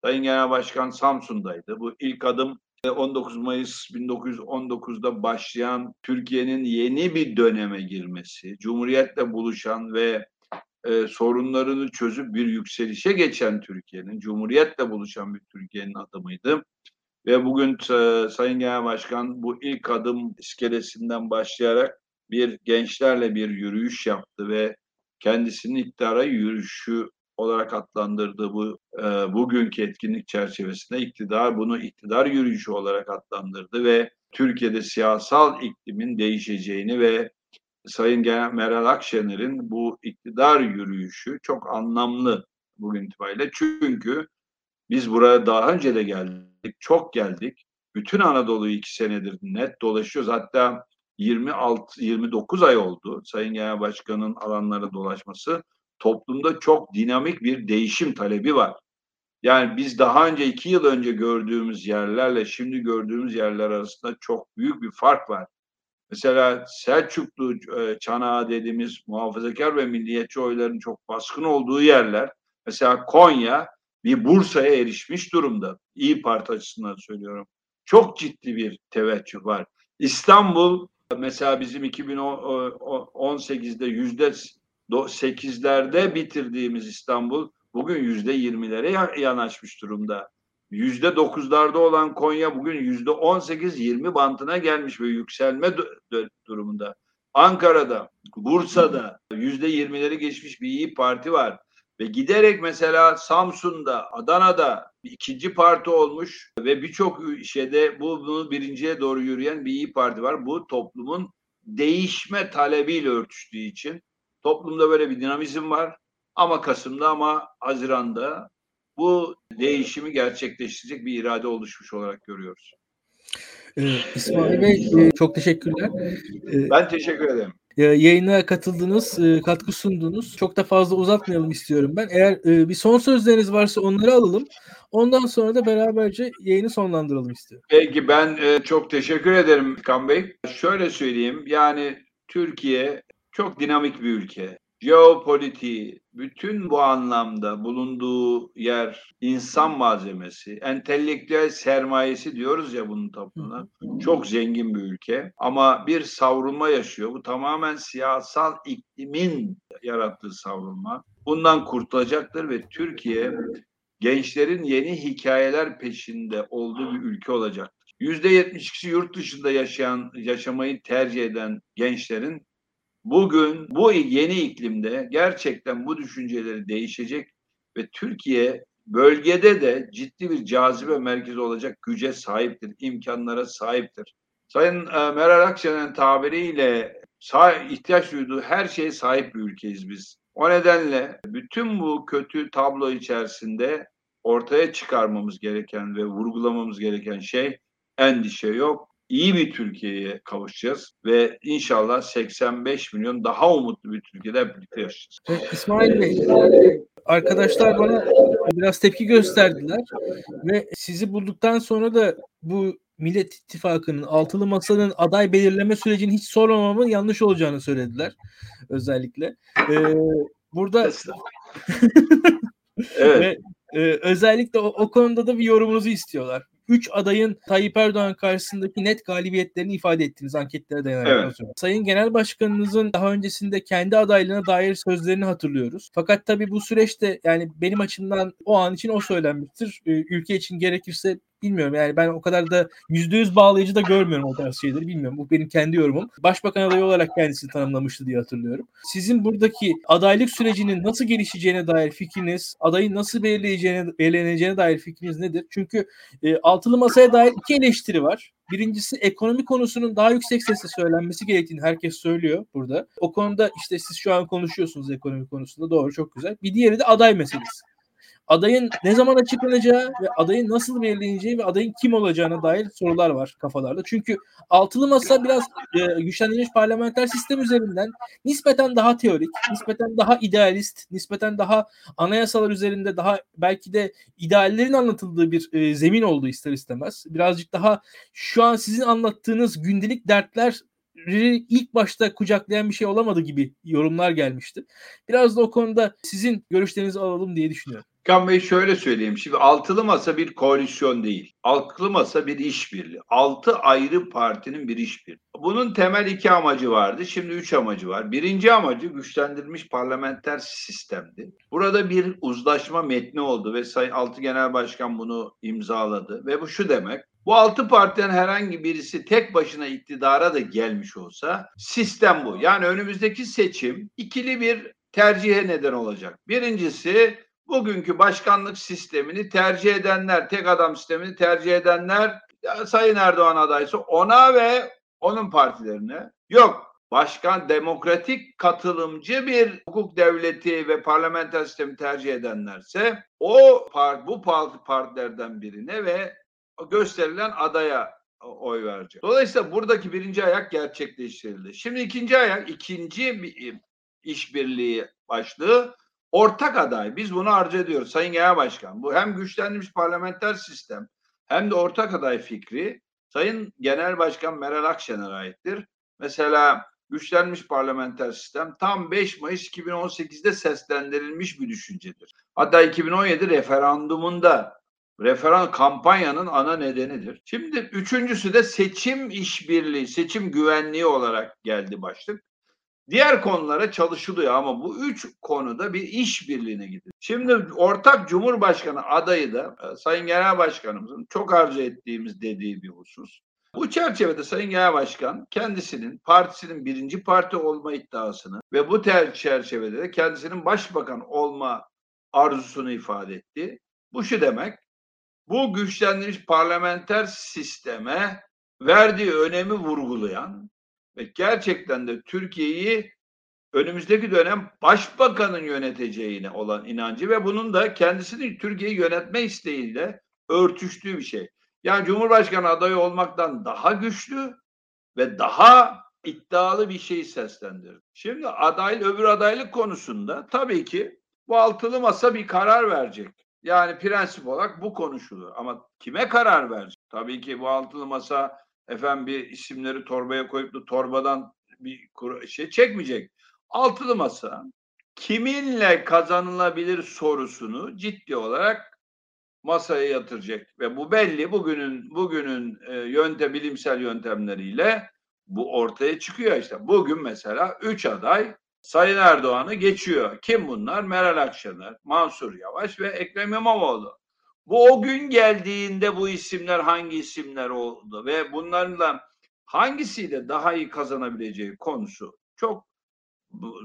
Sayın Genel Başkan Samsun'daydı. Bu ilk adım 19 Mayıs 1919'da başlayan Türkiye'nin yeni bir döneme girmesi, Cumhuriyet'le buluşan ve e, sorunlarını çözüp bir yükselişe geçen Türkiye'nin, Cumhuriyet'le buluşan bir Türkiye'nin adımıydı. Ve bugün e, Sayın Genel Başkan bu ilk adım iskelesinden başlayarak bir gençlerle bir yürüyüş yaptı ve kendisinin iktidara yürüyüşü olarak adlandırdığı bu e, bugünkü etkinlik çerçevesinde iktidar bunu iktidar yürüyüşü olarak adlandırdı ve Türkiye'de siyasal iklimin değişeceğini ve Sayın Genel Meral Akşener'in bu iktidar yürüyüşü çok anlamlı bugün itibariyle. Çünkü biz buraya daha önce de geldik, çok geldik. Bütün Anadolu'yu iki senedir net dolaşıyoruz. Hatta 26 29 ay oldu Sayın Genel Başkan'ın alanlara dolaşması toplumda çok dinamik bir değişim talebi var. Yani biz daha önce iki yıl önce gördüğümüz yerlerle şimdi gördüğümüz yerler arasında çok büyük bir fark var. Mesela Selçuklu e, çanağı dediğimiz muhafazakar ve milliyetçi oyların çok baskın olduğu yerler. Mesela Konya bir Bursa'ya erişmiş durumda. İyi Parti açısından söylüyorum. Çok ciddi bir teveccüh var. İstanbul mesela bizim 2018'de yüzde 8'lerde bitirdiğimiz İstanbul bugün yüzde 20'lere yanaşmış durumda. Yüzde 9'larda olan Konya bugün yüzde 18-20 bantına gelmiş ve yükselme durumunda. Ankara'da, Bursa'da yüzde yirmileri geçmiş bir iyi Parti var. Ve giderek mesela Samsun'da, Adana'da ikinci parti olmuş ve birçok şeyde bu bunu birinciye doğru yürüyen bir iyi Parti var. Bu toplumun değişme talebiyle örtüştüğü için toplumda böyle bir dinamizm var. Ama Kasım'da ama Haziran'da bu değişimi gerçekleştirecek bir irade oluşmuş olarak görüyoruz. Ee, İsmail Bey e, çok teşekkürler. Ee, ben teşekkür ederim. Yayına katıldınız, e, katkı sundunuz. Çok da fazla uzatmayalım istiyorum ben. Eğer e, bir son sözleriniz varsa onları alalım. Ondan sonra da beraberce yayını sonlandıralım istiyorum. Peki ben çok teşekkür ederim Kan Bey. Şöyle söyleyeyim yani Türkiye çok dinamik bir ülke jeopolitiği, bütün bu anlamda bulunduğu yer insan malzemesi, entelektüel sermayesi diyoruz ya bunun toplumuna. Çok zengin bir ülke ama bir savrulma yaşıyor. Bu tamamen siyasal iklimin yarattığı savrulma. Bundan kurtulacaktır ve Türkiye gençlerin yeni hikayeler peşinde olduğu bir ülke olacaktır. %72'si yurt dışında yaşayan, yaşamayı tercih eden gençlerin bugün bu yeni iklimde gerçekten bu düşünceleri değişecek ve Türkiye bölgede de ciddi bir cazibe merkezi olacak güce sahiptir, imkanlara sahiptir. Sayın e, Meral Akşener'in tabiriyle ihtiyaç duyduğu her şeye sahip bir ülkeyiz biz. O nedenle bütün bu kötü tablo içerisinde ortaya çıkarmamız gereken ve vurgulamamız gereken şey endişe yok, iyi bir Türkiye'ye kavuşacağız ve inşallah 85 milyon daha umutlu bir Türkiye'de birlikte yaşayacağız. Evet, İsmail Bey, arkadaşlar bana biraz tepki gösterdiler ve sizi bulduktan sonra da bu Millet İttifakı'nın altılı masanın aday belirleme sürecini hiç sormamamın yanlış olacağını söylediler özellikle. Ee, burada evet. ve, e, özellikle o, o konuda da bir yorumunuzu istiyorlar. 3 adayın Tayyip Erdoğan karşısındaki net galibiyetlerini ifade ettiniz anketlere dayanarak. Evet. Sayın Genel Başkanınızın daha öncesinde kendi adaylığına dair sözlerini hatırlıyoruz. Fakat tabii bu süreçte yani benim açımdan o an için o söylenmiştir. Ülke için gerekirse bilmiyorum yani ben o kadar da yüzde yüz bağlayıcı da görmüyorum o tarz şeyleri bilmiyorum. Bu benim kendi yorumum. Başbakan adayı olarak kendisini tanımlamıştı diye hatırlıyorum. Sizin buradaki adaylık sürecinin nasıl gelişeceğine dair fikriniz, adayın nasıl belirleyeceğine, belirleneceğine dair fikriniz nedir? Çünkü e, altılı masaya dair iki eleştiri var. Birincisi ekonomi konusunun daha yüksek sesle söylenmesi gerektiğini herkes söylüyor burada. O konuda işte siz şu an konuşuyorsunuz ekonomi konusunda doğru çok güzel. Bir diğeri de aday meselesi adayın ne zaman açıklanacağı ve adayın nasıl belirleneceği ve adayın kim olacağına dair sorular var kafalarda. Çünkü altılı masa biraz e, güçlendirilmiş parlamenter sistem üzerinden nispeten daha teorik, nispeten daha idealist, nispeten daha anayasalar üzerinde daha belki de ideallerin anlatıldığı bir e, zemin oldu ister istemez. Birazcık daha şu an sizin anlattığınız gündelik dertler ilk başta kucaklayan bir şey olamadı gibi yorumlar gelmişti. Biraz da o konuda sizin görüşlerinizi alalım diye düşünüyorum. Kan Bey şöyle söyleyeyim. Şimdi altılı masa bir koalisyon değil. Altılı masa bir işbirliği. Altı ayrı partinin bir işbirliği. Bunun temel iki amacı vardı. Şimdi üç amacı var. Birinci amacı güçlendirilmiş parlamenter sistemdi. Burada bir uzlaşma metni oldu ve Sayın Altı Genel Başkan bunu imzaladı. Ve bu şu demek. Bu altı partiden herhangi birisi tek başına iktidara da gelmiş olsa sistem bu. Yani önümüzdeki seçim ikili bir tercihe neden olacak. Birincisi bugünkü başkanlık sistemini tercih edenler, tek adam sistemini tercih edenler Sayın Erdoğan adaysa ona ve onun partilerine yok başkan demokratik katılımcı bir hukuk devleti ve parlamenter sistemi tercih edenlerse o part, bu parti partilerden birine ve gösterilen adaya oy verecek. Dolayısıyla buradaki birinci ayak gerçekleştirildi. Şimdi ikinci ayak, ikinci bir işbirliği başlığı ortak aday. Biz bunu arzu ediyoruz Sayın Genel Başkan. Bu hem güçlenmiş parlamenter sistem hem de ortak aday fikri Sayın Genel Başkan Meral Akşener'e aittir. Mesela güçlenmiş parlamenter sistem tam 5 Mayıs 2018'de seslendirilmiş bir düşüncedir. Hatta 2017 referandumunda referan kampanyanın ana nedenidir. Şimdi üçüncüsü de seçim işbirliği, seçim güvenliği olarak geldi başlık. Diğer konulara çalışılıyor ama bu üç konuda bir iş birliğine gidiyor. Şimdi ortak Cumhurbaşkanı adayı da e, Sayın Genel Başkanımızın çok arzu ettiğimiz dediği bir husus. Bu çerçevede Sayın Genel Başkan kendisinin partisinin birinci parti olma iddiasını ve bu çerçevede de kendisinin başbakan olma arzusunu ifade etti. Bu şu demek, bu güçlendirilmiş parlamenter sisteme verdiği önemi vurgulayan ve gerçekten de Türkiye'yi önümüzdeki dönem başbakanın yöneteceğine olan inancı ve bunun da kendisini Türkiye'yi yönetme isteğiyle örtüştüğü bir şey. Yani Cumhurbaşkanı adayı olmaktan daha güçlü ve daha iddialı bir şey seslendirdi. Şimdi aday öbür adaylık konusunda tabii ki bu altılı masa bir karar verecek. Yani prensip olarak bu konuşulur. Ama kime karar verecek? Tabii ki bu altılı masa efendim bir isimleri torbaya koyup da torbadan bir şey çekmeyecek. Altılı masa kiminle kazanılabilir sorusunu ciddi olarak masaya yatıracak ve bu belli bugünün bugünün e, yöntem bilimsel yöntemleriyle bu ortaya çıkıyor işte. Bugün mesela üç aday Sayın Erdoğan'ı geçiyor. Kim bunlar? Meral Akşener, Mansur Yavaş ve Ekrem İmamoğlu. Bu o gün geldiğinde bu isimler hangi isimler oldu ve bunlarla hangisiyle daha iyi kazanabileceği konusu çok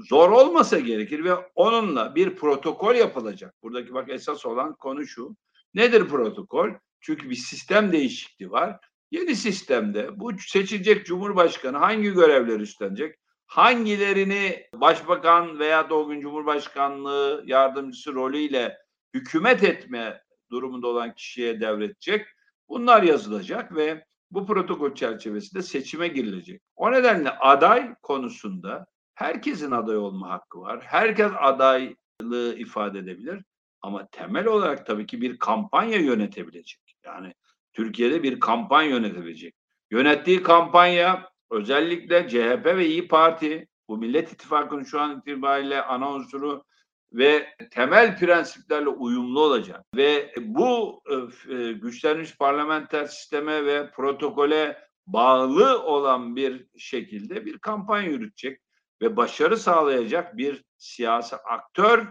zor olmasa gerekir ve onunla bir protokol yapılacak. Buradaki bak esas olan konu şu. Nedir protokol? Çünkü bir sistem değişikliği var. Yeni sistemde bu seçilecek cumhurbaşkanı hangi görevler üstlenecek? Hangilerini başbakan veya gün cumhurbaşkanlığı yardımcısı rolüyle hükümet etme durumunda olan kişiye devredecek? Bunlar yazılacak ve bu protokol çerçevesinde seçime girilecek. O nedenle aday konusunda herkesin aday olma hakkı var. Herkes adaylığı ifade edebilir. Ama temel olarak tabii ki bir kampanya yönetebilecek. Yani Türkiye'de bir kampanya yönetebilecek. Yönettiği kampanya özellikle CHP ve İyi Parti bu Millet İttifakı'nın şu an itibariyle ana unsuru ve temel prensiplerle uyumlu olacak. Ve bu e, e, güçlenmiş parlamenter sisteme ve protokole bağlı olan bir şekilde bir kampanya yürütecek ve başarı sağlayacak bir siyasi aktör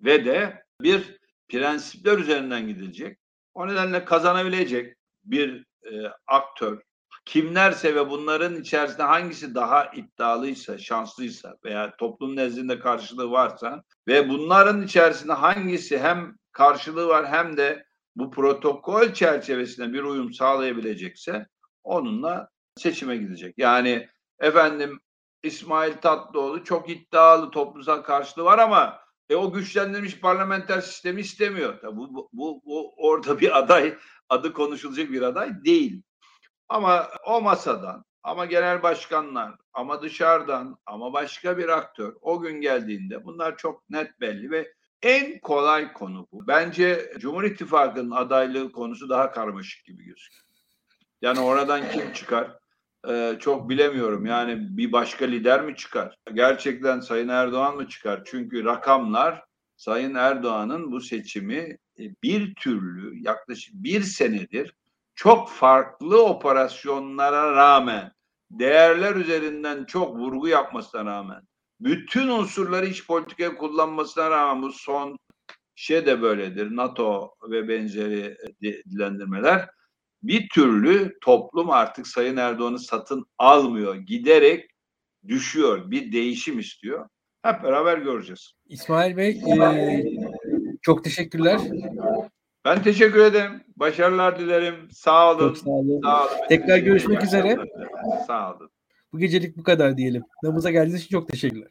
ve de bir prensipler üzerinden gidilecek. O nedenle kazanabilecek bir e, aktör kimlerse ve bunların içerisinde hangisi daha iddialıysa, şanslıysa veya toplum nezdinde karşılığı varsa ve bunların içerisinde hangisi hem karşılığı var hem de bu protokol çerçevesinde bir uyum sağlayabilecekse onunla seçime gidecek. Yani efendim İsmail Tatlıoğlu çok iddialı toplumsal karşılığı var ama e, o güçlendirilmiş parlamenter sistemi istemiyor. Tabii bu, bu, bu, orada bir aday, adı konuşulacak bir aday değil. Ama o masadan, ama genel başkanlar, ama dışarıdan, ama başka bir aktör o gün geldiğinde bunlar çok net belli ve en kolay konu bu. Bence Cumhur İttifakı'nın adaylığı konusu daha karmaşık gibi gözüküyor. Yani oradan kim çıkar? Ee, çok bilemiyorum. Yani bir başka lider mi çıkar? Gerçekten Sayın Erdoğan mı çıkar? Çünkü rakamlar Sayın Erdoğan'ın bu seçimi bir türlü yaklaşık bir senedir çok farklı operasyonlara rağmen değerler üzerinden çok vurgu yapmasına rağmen bütün unsurları iç politikaya kullanmasına rağmen bu son şey de böyledir. NATO ve benzeri dilendirmeler bir türlü toplum artık Sayın Erdoğan'ı satın almıyor. Giderek düşüyor. Bir değişim istiyor. Hep beraber göreceğiz. İsmail Bey e, çok teşekkürler. Ben teşekkür ederim. Başarılar dilerim. Sağ olun. Çok sağ olun. Sağ olun. Tekrar görüşmek üzere. Sağ olun. Bu gecelik bu kadar diyelim. Nabız'a geldiğiniz için çok teşekkürler.